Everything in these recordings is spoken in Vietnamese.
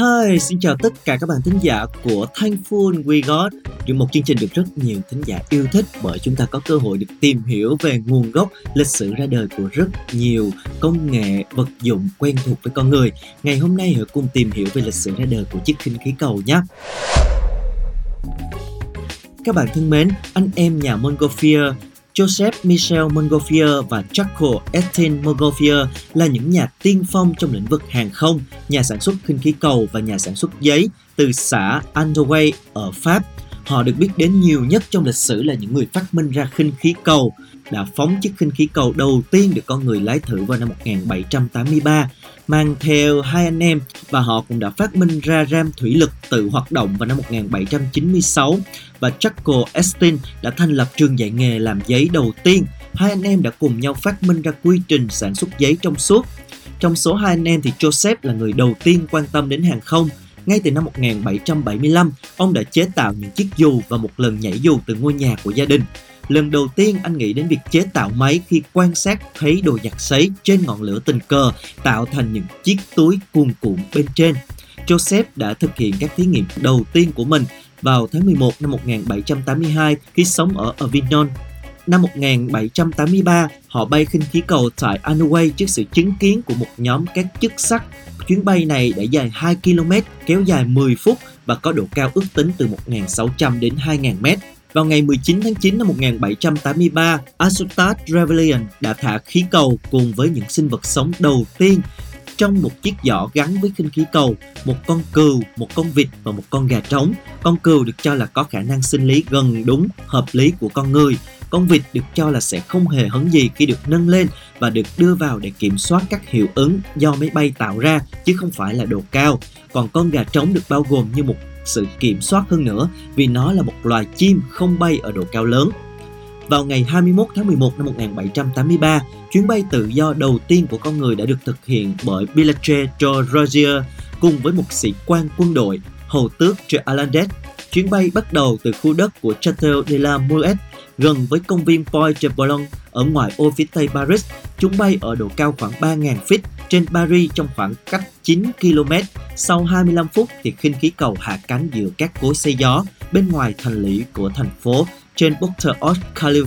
Hi, xin chào tất cả các bạn thính giả của Thankful We Got. Được một chương trình được rất nhiều thính giả yêu thích bởi chúng ta có cơ hội được tìm hiểu về nguồn gốc, lịch sử ra đời của rất nhiều công nghệ, vật dụng quen thuộc với con người. Ngày hôm nay hãy cùng tìm hiểu về lịch sử ra đời của chiếc khinh khí cầu nhé. Các bạn thân mến, anh em nhà Montgolfier Joseph Michel Montgolfier và Jaco Etienne Montgolfier là những nhà tiên phong trong lĩnh vực hàng không, nhà sản xuất khinh khí cầu và nhà sản xuất giấy từ xã Andouay ở Pháp. Họ được biết đến nhiều nhất trong lịch sử là những người phát minh ra khinh khí cầu, đã phóng chiếc khinh khí cầu đầu tiên được con người lái thử vào năm 1783 mang theo hai anh em và họ cũng đã phát minh ra ram thủy lực tự hoạt động vào năm 1796 và Jaco Estin đã thành lập trường dạy nghề làm giấy đầu tiên. Hai anh em đã cùng nhau phát minh ra quy trình sản xuất giấy trong suốt. Trong số hai anh em thì Joseph là người đầu tiên quan tâm đến hàng không. Ngay từ năm 1775, ông đã chế tạo những chiếc dù và một lần nhảy dù từ ngôi nhà của gia đình. Lần đầu tiên anh nghĩ đến việc chế tạo máy khi quan sát thấy đồ giặt sấy trên ngọn lửa tình cờ tạo thành những chiếc túi cuồn cuộn bên trên. Joseph đã thực hiện các thí nghiệm đầu tiên của mình vào tháng 11 năm 1782 khi sống ở Avignon. Năm 1783, họ bay khinh khí cầu tại Anway trước sự chứng kiến của một nhóm các chức sắc. Chuyến bay này đã dài 2 km, kéo dài 10 phút và có độ cao ước tính từ 1.600 đến 2.000 mét. Vào ngày 19 tháng 9 năm 1783, Asustat Rebellion đã thả khí cầu cùng với những sinh vật sống đầu tiên trong một chiếc giỏ gắn với khinh khí cầu, một con cừu, một con vịt và một con gà trống. Con cừu được cho là có khả năng sinh lý gần đúng, hợp lý của con người. Con vịt được cho là sẽ không hề hấn gì khi được nâng lên và được đưa vào để kiểm soát các hiệu ứng do máy bay tạo ra chứ không phải là độ cao. Còn con gà trống được bao gồm như một sự kiểm soát hơn nữa vì nó là một loài chim không bay ở độ cao lớn. Vào ngày 21 tháng 11 năm 1783, chuyến bay tự do đầu tiên của con người đã được thực hiện bởi Pilatre de Rozier cùng với một sĩ quan quân đội, hầu tước de Alandet. Chuyến bay bắt đầu từ khu đất của Chateau de la Muette gần với công viên Pont de Boulogne ở ngoài ô phía tây Paris. Chúng bay ở độ cao khoảng 3.000 feet trên Paris trong khoảng cách 9 km. Sau 25 phút thì khinh khí cầu hạ cánh giữa các cối xay gió bên ngoài thành lũy của thành phố trên Porter Haute Calais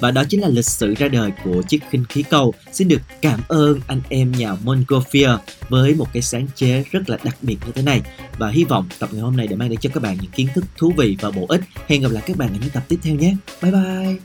và đó chính là lịch sử ra đời của chiếc khinh khí cầu. Xin được cảm ơn anh em nhà Montgolfier với một cái sáng chế rất là đặc biệt như thế này và hy vọng tập ngày hôm nay đã mang đến cho các bạn những kiến thức thú vị và bổ ích. Hẹn gặp lại các bạn ở những tập tiếp theo nhé. Bye bye.